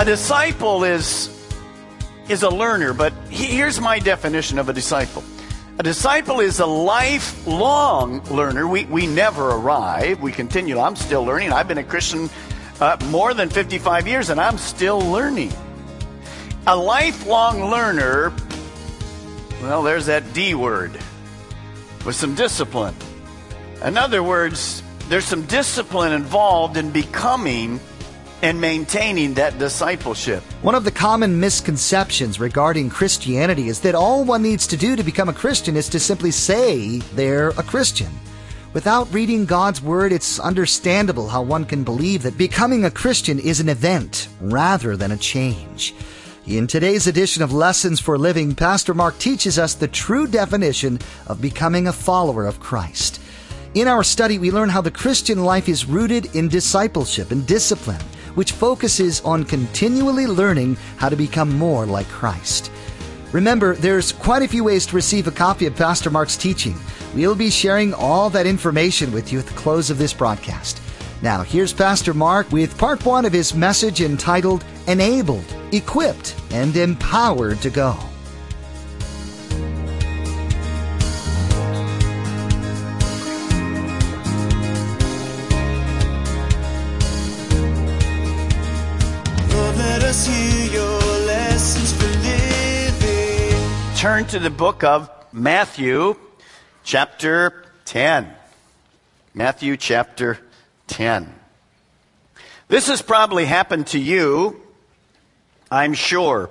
A disciple is is a learner, but he- here's my definition of a disciple. A disciple is a lifelong learner. We, we never arrive. We continue. I'm still learning. I've been a Christian uh, more than 55 years, and I'm still learning. A lifelong learner, well, there's that D word with some discipline. In other words, there's some discipline involved in becoming and maintaining that discipleship. One of the common misconceptions regarding Christianity is that all one needs to do to become a Christian is to simply say they're a Christian. Without reading God's Word, it's understandable how one can believe that becoming a Christian is an event rather than a change. In today's edition of Lessons for Living, Pastor Mark teaches us the true definition of becoming a follower of Christ. In our study, we learn how the Christian life is rooted in discipleship and discipline, which focuses on continually learning how to become more like Christ. Remember, there's quite a few ways to receive a copy of Pastor Mark's teaching. We'll be sharing all that information with you at the close of this broadcast. Now, here's Pastor Mark with part one of his message entitled Enabled, Equipped, and Empowered to Go. Turn to the book of Matthew, chapter 10. Matthew, chapter 10. This has probably happened to you, I'm sure.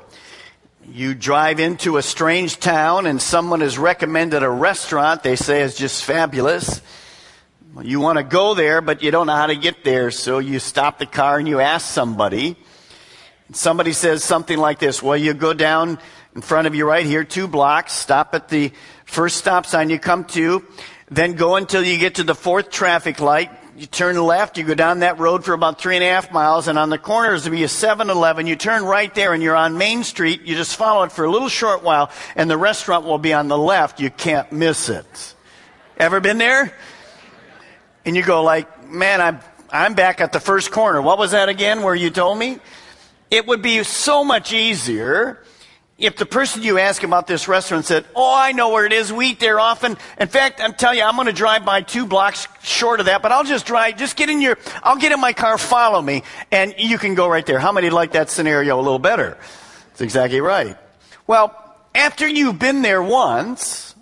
You drive into a strange town and someone has recommended a restaurant they say is just fabulous. You want to go there, but you don't know how to get there, so you stop the car and you ask somebody. Somebody says something like this, well, you go down in front of you right here, two blocks, stop at the first stop sign you come to, then go until you get to the fourth traffic light. You turn left, you go down that road for about three and a half miles, and on the corners there'll be a 7-Eleven. You turn right there and you're on Main Street. You just follow it for a little short while, and the restaurant will be on the left. You can't miss it. Ever been there? And you go like, man, I'm, I'm back at the first corner. What was that again where you told me? It would be so much easier if the person you ask about this restaurant said, Oh, I know where it is. We eat there often. In fact, I'm telling you, I'm going to drive by two blocks short of that, but I'll just drive, just get in your, I'll get in my car, follow me, and you can go right there. How many like that scenario a little better? That's exactly right. Well, after you've been there once,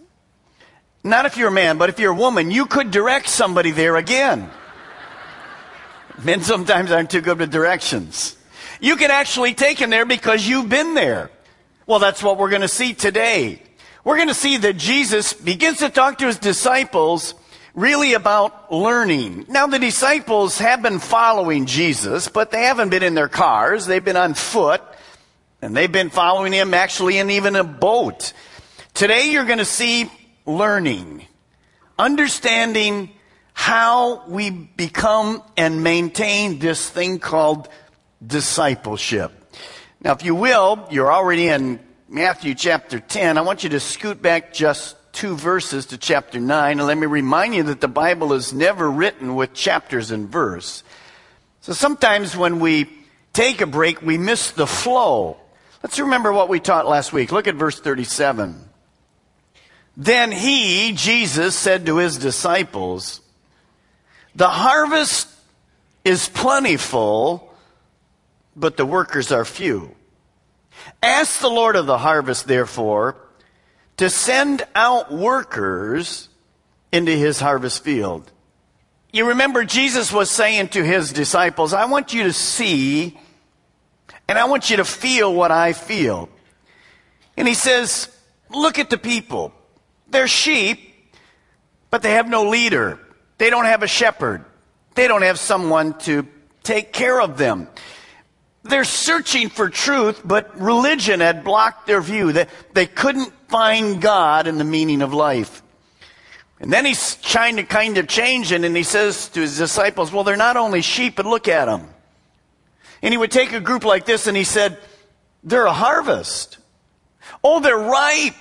not if you're a man, but if you're a woman, you could direct somebody there again. Men sometimes aren't too good with directions. You can actually take him there because you've been there. Well, that's what we're going to see today. We're going to see that Jesus begins to talk to his disciples really about learning. Now, the disciples have been following Jesus, but they haven't been in their cars. They've been on foot, and they've been following him actually in even a boat. Today, you're going to see learning, understanding how we become and maintain this thing called discipleship. Now, if you will, you're already in Matthew chapter 10. I want you to scoot back just two verses to chapter 9. And let me remind you that the Bible is never written with chapters and verse. So sometimes when we take a break, we miss the flow. Let's remember what we taught last week. Look at verse 37. Then he, Jesus, said to his disciples, The harvest is plentiful, but the workers are few. Ask the Lord of the harvest, therefore, to send out workers into his harvest field. You remember Jesus was saying to his disciples, I want you to see And I want you to feel what I feel. And he says, look at the people. They're sheep, but they have no leader. They don't have a shepherd. They don't have someone to take care of them. They're searching for truth, but religion had blocked their view. They, they couldn't find God in the meaning of life. And then he's trying to kind of change it, and he says to his disciples, Well, they're not only sheep, but look at them. And he would take a group like this and he said, They're a harvest. Oh, they're ripe.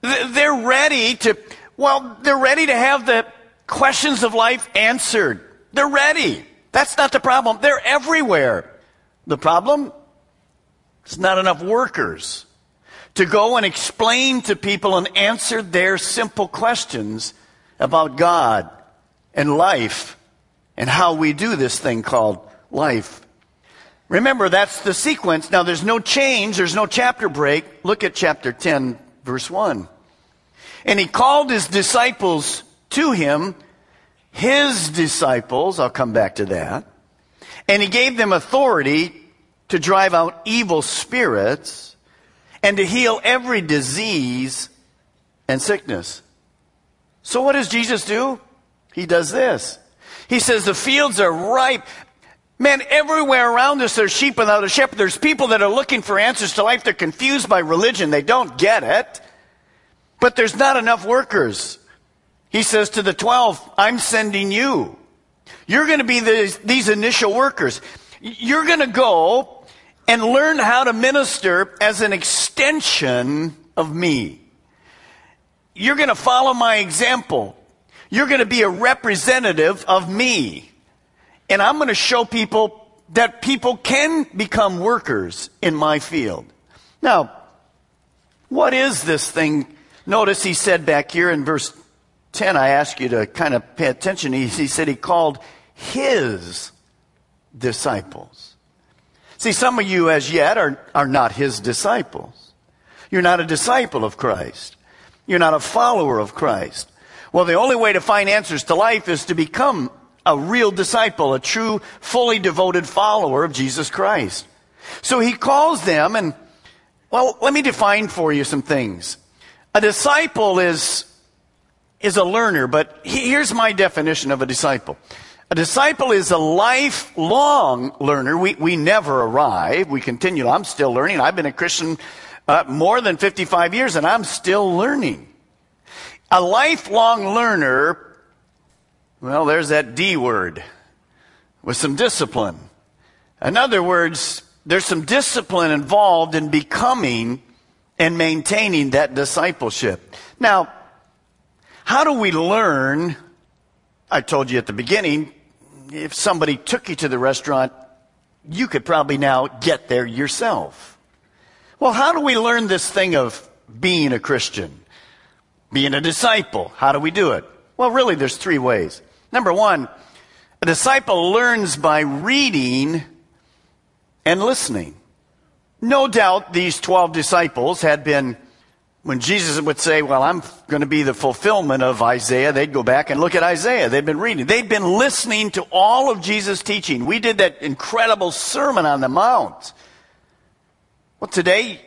They're ready to, well, they're ready to have the questions of life answered. They're ready. That's not the problem. They're everywhere. The problem? It's not enough workers to go and explain to people and answer their simple questions about God and life and how we do this thing called life. Remember, that's the sequence. Now, there's no change, there's no chapter break. Look at chapter 10, verse 1. And he called his disciples to him, his disciples, I'll come back to that. And he gave them authority to drive out evil spirits and to heal every disease and sickness. So what does Jesus do? He does this. He says the fields are ripe. Man, everywhere around us there's sheep without a shepherd. There's people that are looking for answers to life. They're confused by religion. They don't get it. But there's not enough workers. He says to the 12, I'm sending you. You're going to be the, these initial workers. You're going to go and learn how to minister as an extension of me. You're going to follow my example. You're going to be a representative of me. And I'm going to show people that people can become workers in my field. Now, what is this thing? Notice he said back here in verse 10, I ask you to kind of pay attention. He, he said he called his disciples. See, some of you as yet are, are not his disciples. You're not a disciple of Christ. You're not a follower of Christ. Well, the only way to find answers to life is to become a real disciple, a true, fully devoted follower of Jesus Christ. So he calls them and, well, let me define for you some things. A disciple is, is a learner, but here's my definition of a disciple. A disciple is a lifelong learner. We, we never arrive. We continue. I'm still learning. I've been a Christian uh, more than 55 years and I'm still learning. A lifelong learner well, there's that D word with some discipline. In other words, there's some discipline involved in becoming and maintaining that discipleship. Now, how do we learn? I told you at the beginning, if somebody took you to the restaurant, you could probably now get there yourself. Well, how do we learn this thing of being a Christian? Being a disciple? How do we do it? Well, really, there's three ways. Number one, a disciple learns by reading and listening. No doubt these 12 disciples had been, when Jesus would say, Well, I'm going to be the fulfillment of Isaiah, they'd go back and look at Isaiah. They'd been reading. They'd been listening to all of Jesus' teaching. We did that incredible Sermon on the Mount. Well, today,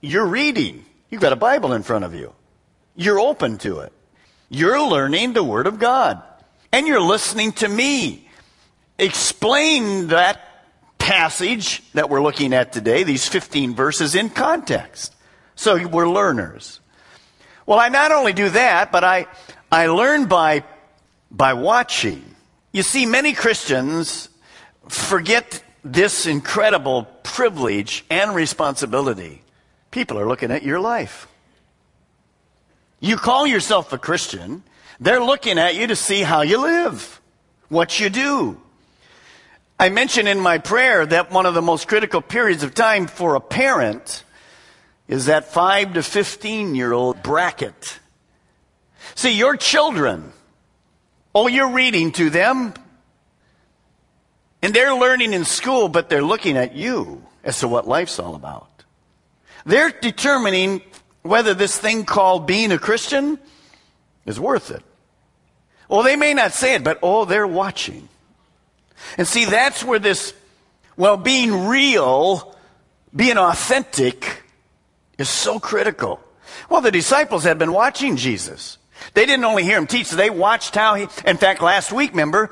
you're reading. You've got a Bible in front of you. You're open to it. You're learning the Word of God and you're listening to me explain that passage that we're looking at today, these 15 verses, in context. So we're learners. Well, I not only do that, but I, I learn by, by watching. You see, many Christians forget this incredible privilege and responsibility. People are looking at your life. You call yourself a Christian, they're looking at you to see how you live, what you do. I mentioned in my prayer that one of the most critical periods of time for a parent is that 5 to 15 year old bracket. See, your children, oh, you're reading to them, and they're learning in school, but they're looking at you as to what life's all about. They're determining whether this thing called being a Christian is worth it. Well, they may not say it, but oh, they're watching. And see, that's where this, Well, being real, being authentic is so critical. Well, the disciples had been watching Jesus. They didn't only hear him teach, they watched how he, in fact, last week, remember,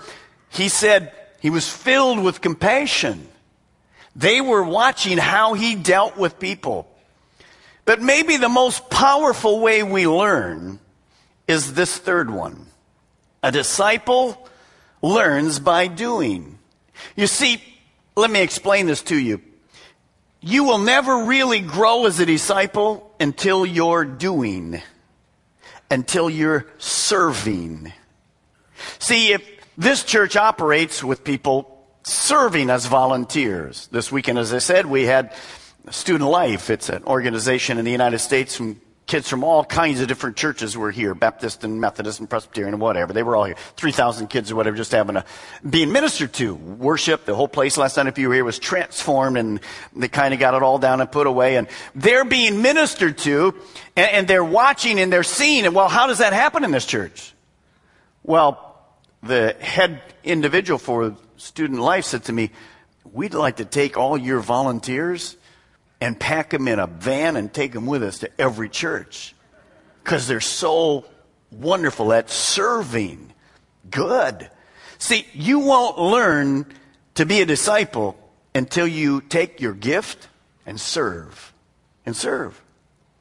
he said he was filled with compassion. They were watching how he dealt with people. But maybe the most powerful way we learn is this third one. A disciple learns by doing. You see, let me explain this to you. You will never really grow as a disciple until you're doing, until you're serving. See, if this church operates with people serving as volunteers. This weekend, as I said, we had Student Life. It's an organization in the United States from kids from all kinds of different churches were here, Baptist and Methodist and Presbyterian and whatever. They were all here. 3,000 kids or whatever, just having a, being ministered to. Worship, the whole place last night, if you were here, was transformed and they kind of got it all down and put away. And they're being ministered to and, and they're watching and they're seeing. And well, how does that happen in this church? Well, the head individual for student life said to me, We'd like to take all your volunteers and pack them in a van and take them with us to every church because they're so wonderful at serving. Good. See, you won't learn to be a disciple until you take your gift and serve. And serve.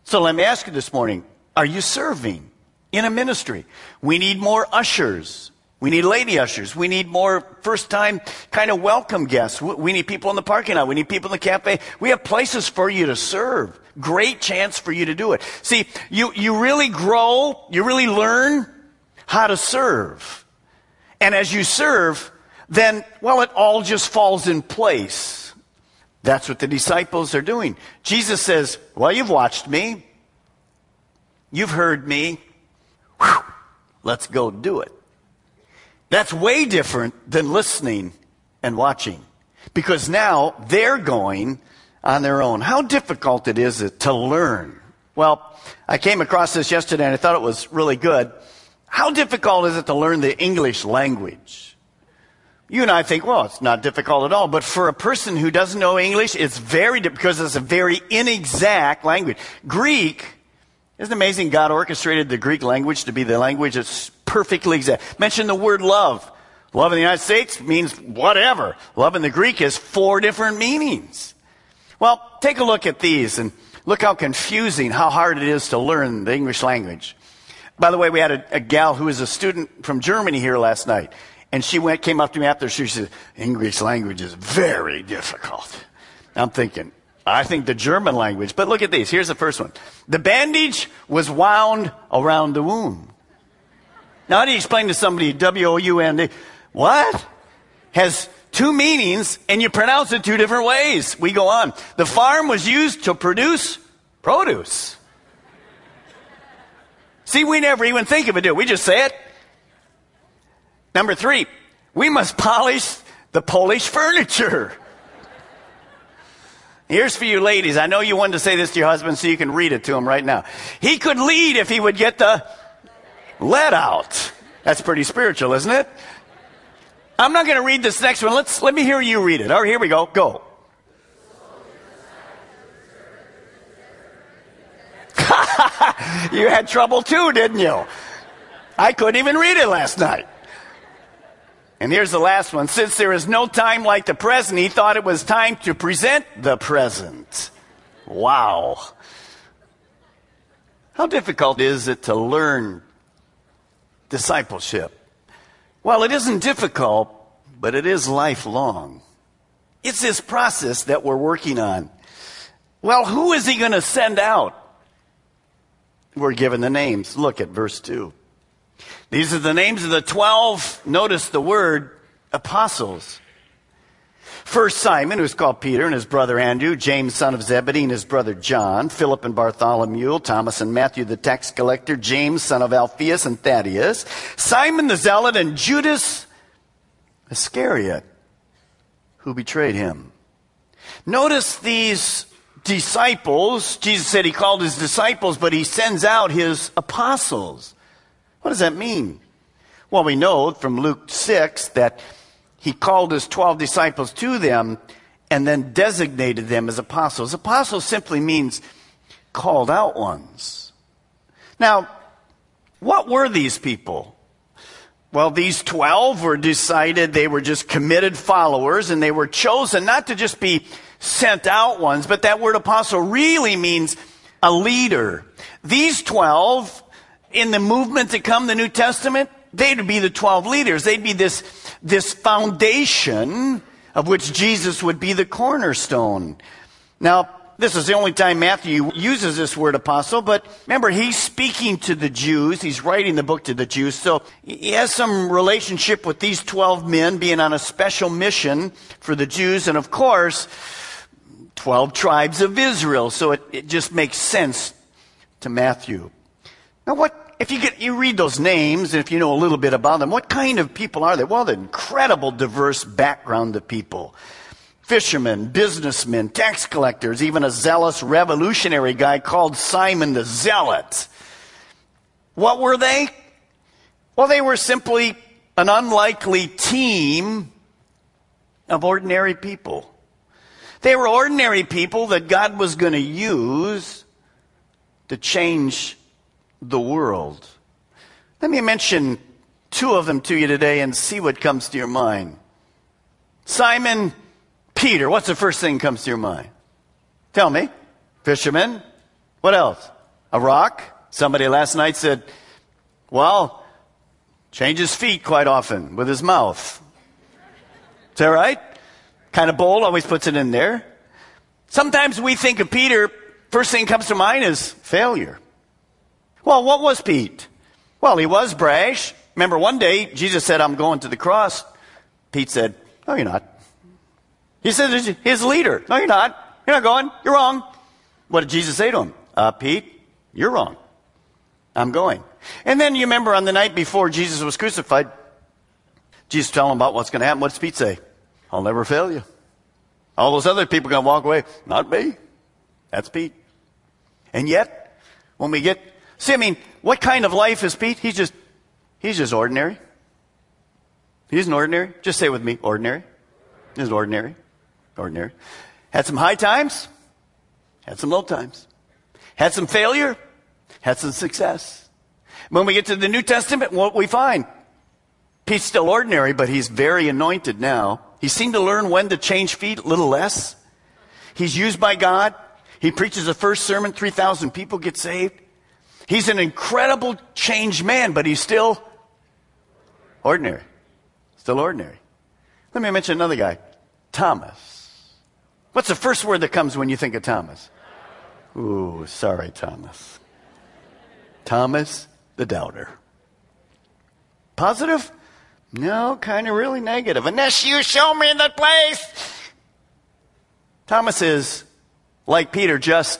So let me ask you this morning are you serving in a ministry? We need more ushers. We need lady ushers. We need more first time kind of welcome guests. We need people in the parking lot. We need people in the cafe. We have places for you to serve. Great chance for you to do it. See, you, you really grow, you really learn how to serve. And as you serve, then, well, it all just falls in place. That's what the disciples are doing. Jesus says, well, you've watched me. You've heard me. Whew, let's go do it. That's way different than listening and watching. Because now they're going on their own. How difficult it is to learn? Well, I came across this yesterday and I thought it was really good. How difficult is it to learn the English language? You and I think, well, it's not difficult at all. But for a person who doesn't know English, it's very difficult because it's a very inexact language. Greek, isn't amazing God orchestrated the Greek language to be the language that's perfectly exact. Mention the word love. Love in the United States means whatever. Love in the Greek has four different meanings. Well, take a look at these and look how confusing, how hard it is to learn the English language. By the way, we had a, a gal who was a student from Germany here last night. And she went, came up to me after, she said, English language is very difficult. I'm thinking, I think the German language, but look at these. Here's the first one. The bandage was wound around the wound. Now, how do you explain to somebody W-O-U-N-D? What? Has two meanings and you pronounce it two different ways. We go on. The farm was used to produce produce. See, we never even think of it, do we? We just say it. Number three, we must polish the Polish furniture. Here's for you ladies. I know you wanted to say this to your husband so you can read it to him right now. He could lead if he would get the let out. That's pretty spiritual, isn't it? I'm not going to read this next one. Let's, let me hear you read it. All right, here we go. Go. you had trouble too, didn't you? I couldn't even read it last night. And here's the last one. Since there is no time like the present, he thought it was time to present the present. Wow. How difficult is it to learn discipleship? Well, it isn't difficult, but it is lifelong. It's this process that we're working on. Well, who is he going to send out? We're given the names. Look at verse 2. These are the names of the 12. Notice the word apostles. First Simon, who's called Peter, and his brother Andrew, James, son of Zebedee, and his brother John, Philip and Bartholomew, Thomas and Matthew, the tax collector, James, son of Alphaeus and Thaddeus, Simon the zealot, and Judas Iscariot, who betrayed him. Notice these disciples. Jesus said he called his disciples, but he sends out his apostles. What does that mean? Well, we know from Luke 6 that he called his 12 disciples to them, and then designated them as apostles. Apostles simply means called out ones. Now, what were these people? Well, these 12 were decided they were just committed followers and they were chosen not to just be sent out ones, but that word apostle really means a leader. These 12 in the movement to come, the New Testament, they'd be the 12 leaders. They'd be this, this foundation of which Jesus would be the cornerstone. Now, this is the only time Matthew uses this word apostle, but remember, he's speaking to the Jews. He's writing the book to the Jews. So he has some relationship with these 12 men being on a special mission for the Jews. And of course, 12 tribes of Israel. So it, it just makes sense to Matthew. Now what, if you get, you read those names and if you know a little bit about them, what kind of people are they? Well, the incredible diverse background of people fishermen, businessmen, tax collectors, even a zealous revolutionary guy called Simon the Zealot. What were they? Well, they were simply an unlikely team of ordinary people. They were ordinary people that God was going to use to change the world. Let me mention two of them to you today and see what comes to your mind. Simon Peter, what's the first thing comes to your mind? Tell me. Fisherman. What else? A rock? Somebody last night said, well, changes feet quite often with his mouth. Is that right? Kind of bold, always puts it in there. Sometimes we think of Peter, first thing comes to mind is failure. Well, what was Pete? Well, he was brash. Remember one day, Jesus said, I'm going to the cross. Pete said, No, you're not. He said his leader. No, you're not. You're not going. You're wrong. What did Jesus say to him? Uh, Pete, you're wrong. I'm going. And then you remember on the night before Jesus was crucified, Jesus told him about what's going to happen. What does Pete say? I'll never fail you. All those other people are going to walk away. Not me. That's Pete. And yet, when we get, see, I mean, what kind of life is Pete? He's just, he's just ordinary. He's an ordinary. Just say with me, ordinary. He's ordinary ordinary. Had some high times, had some low times. Had some failure, had some success. When we get to the New Testament, what we find? Pete's still ordinary, but he's very anointed now. He seemed to learn when to change feet a little less. He's used by God. He preaches the first sermon, 3,000 people get saved. He's an incredible changed man, but he's still ordinary. Still ordinary. Let me mention another guy, Thomas. What's the first word that comes when you think of Thomas? Ooh, sorry, Thomas. Thomas the doubter. Positive? No, kind of really negative. Unless you show me the place. Thomas is, like Peter, just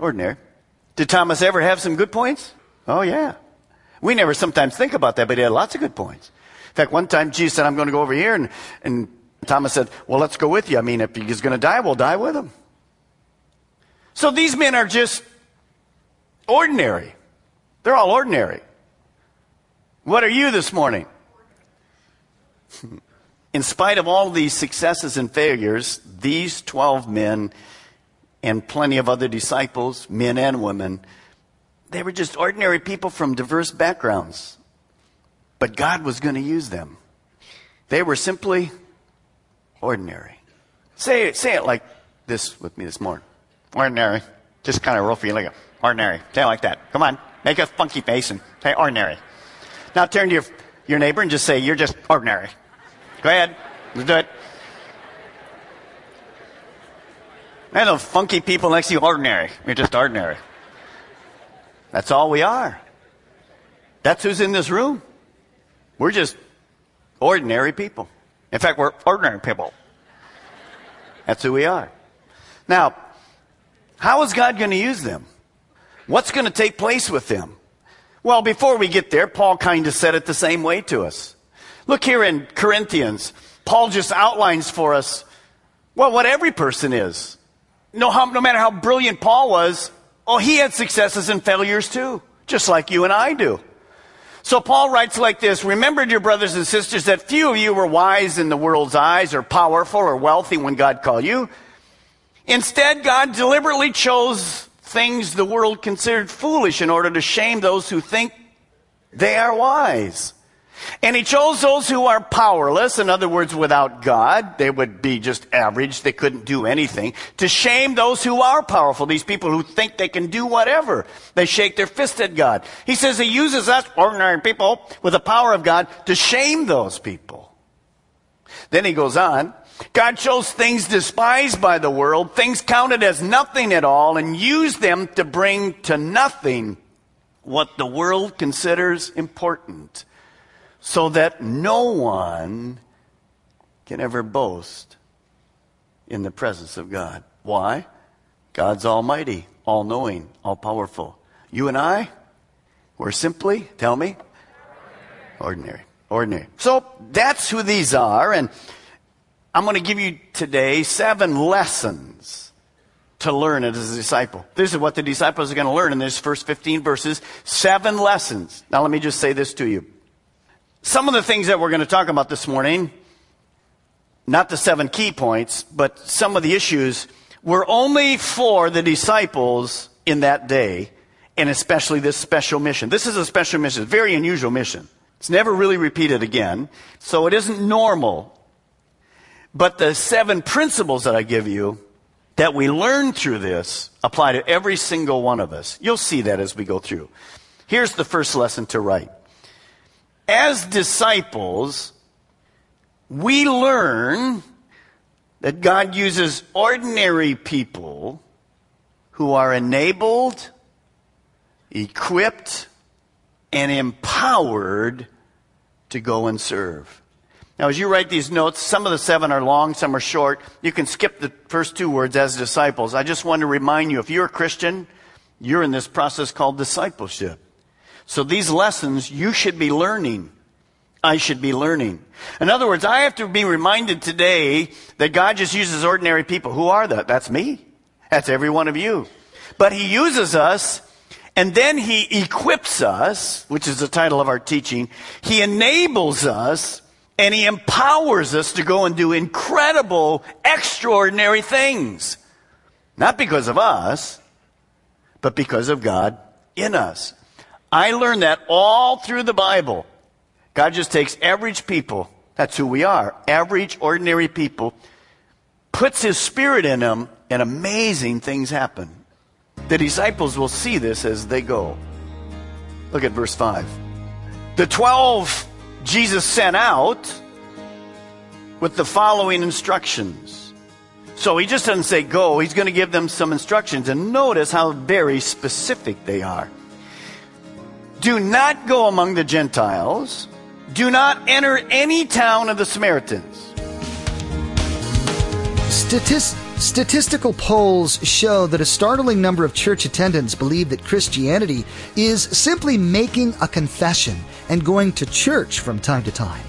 ordinary. Did Thomas ever have some good points? Oh, yeah. We never sometimes think about that, but he had lots of good points. In fact, one time Jesus said, I'm going to go over here and, and Thomas said, Well, let's go with you. I mean, if he's going to die, we'll die with him. So these men are just ordinary. They're all ordinary. What are you this morning? In spite of all these successes and failures, these 12 men and plenty of other disciples, men and women, they were just ordinary people from diverse backgrounds. But God was going to use them. They were simply Ordinary. Say it, say it like this with me this morning. Ordinary. Just kind of real feeling. Ordinary. Say it like that. Come on. Make a funky face and say ordinary. Now turn to your, your neighbor and just say, you're just ordinary. Go ahead. Let's do it. And the funky people next to you, ordinary. You're just ordinary. That's all we are. That's who's in this room. We're just ordinary people. In fact, we're ordinary people. That's who we are. Now, how is God going to use them? What's going to take place with them? Well, before we get there, Paul kind of said it the same way to us. Look here in Corinthians. Paul just outlines for us, well, what every person is. No, how, no matter how brilliant Paul was, oh, he had successes and failures too, just like you and I do. So Paul writes like this Remember, dear brothers and sisters, that few of you were wise in the world's eyes or powerful or wealthy when God called you. Instead, God deliberately chose things the world considered foolish in order to shame those who think they are wise. And he chose those who are powerless, in other words, without God. They would be just average. They couldn't do anything. To shame those who are powerful, these people who think they can do whatever. They shake their fist at God. He says he uses us, ordinary people, with the power of God to shame those people. Then he goes on. God chose things despised by the world, things counted as nothing at all, and used them to bring to nothing what the world considers important, so that no one can ever boast in the presence of God. Why? God's almighty, all knowing, all powerful. You and I, we're simply, tell me, ordinary. Ordinary. So that's who these are, and I'm going to give you today seven lessons to learn as a disciple. This is what the disciples are going to learn in this first 15 verses. Seven lessons. Now let me just say this to you. Some of the things that we're going to talk about this morning, not the seven key points, but some of the issues were only for the disciples in that day, and especially this special mission. This is a special mission, a very unusual mission. It's never really repeated again, so it isn't normal but the seven principles that I give you that we learn through this apply to every single one of us. You'll see that as we go through. Here's the first lesson to write. As disciples, we learn that God uses ordinary people who are enabled, equipped, and empowered to go and serve. Now, as you write these notes, some of the seven are long, some are short. You can skip the first two words as disciples. I just want to remind you if you're a Christian, you're in this process called discipleship. So these lessons you should be learning. I should be learning. In other words, I have to be reminded today that God just uses ordinary people. Who are that? That's me. That's every one of you. But He uses us and then He equips us, which is the title of our teaching. He enables us and He empowers us to go and do incredible, extraordinary things. Not because of us, but because of God in us. I learned that all through the Bible. God just takes average people. That's who we are. Average, ordinary people. Puts His Spirit in them, and amazing things happen. The disciples will see this as they go. Look at verse 5. The twelve Jesus sent out with the following instructions. So he just doesn't say go, he's going to give them some instructions. And notice how very specific they are. Do not go among the Gentiles, do not enter any town of the Samaritans. Statist- statistical polls show that a startling number of church attendants believe that Christianity is simply making a confession and going to church from time to time.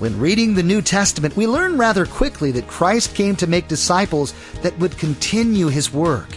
When reading the New Testament, we learn rather quickly that Christ came to make disciples that would continue his work.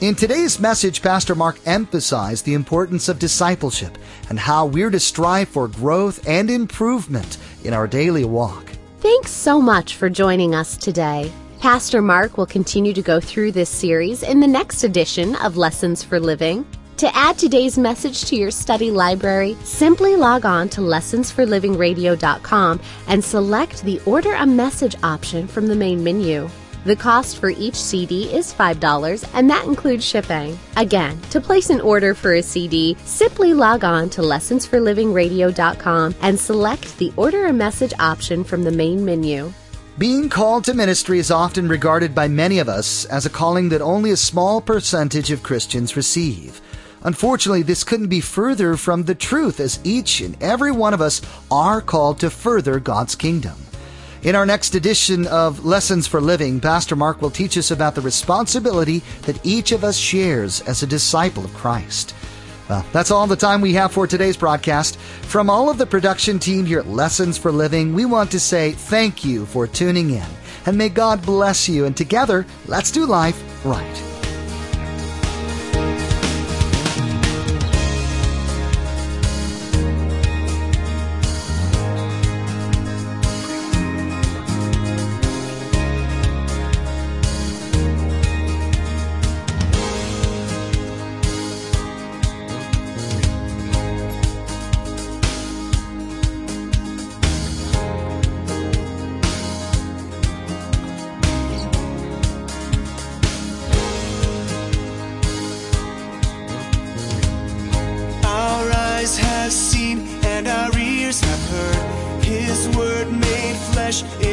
In today's message, Pastor Mark emphasized the importance of discipleship and how we're to strive for growth and improvement in our daily walk. Thanks so much for joining us today. Pastor Mark will continue to go through this series in the next edition of Lessons for Living. To add today's message to your study library, simply log on to lessonsforlivingradio.com and select the Order a Message option from the main menu. The cost for each CD is $5 and that includes shipping. Again, to place an order for a CD, simply log on to lessonsforlivingradio.com and select the Order a Message option from the main menu. Being called to ministry is often regarded by many of us as a calling that only a small percentage of Christians receive. Unfortunately, this couldn't be further from the truth, as each and every one of us are called to further God's kingdom. In our next edition of Lessons for Living, Pastor Mark will teach us about the responsibility that each of us shares as a disciple of Christ. Well, that's all the time we have for today's broadcast. From all of the production team here at Lessons for Living, we want to say thank you for tuning in. And may God bless you. And together, let's do life right. is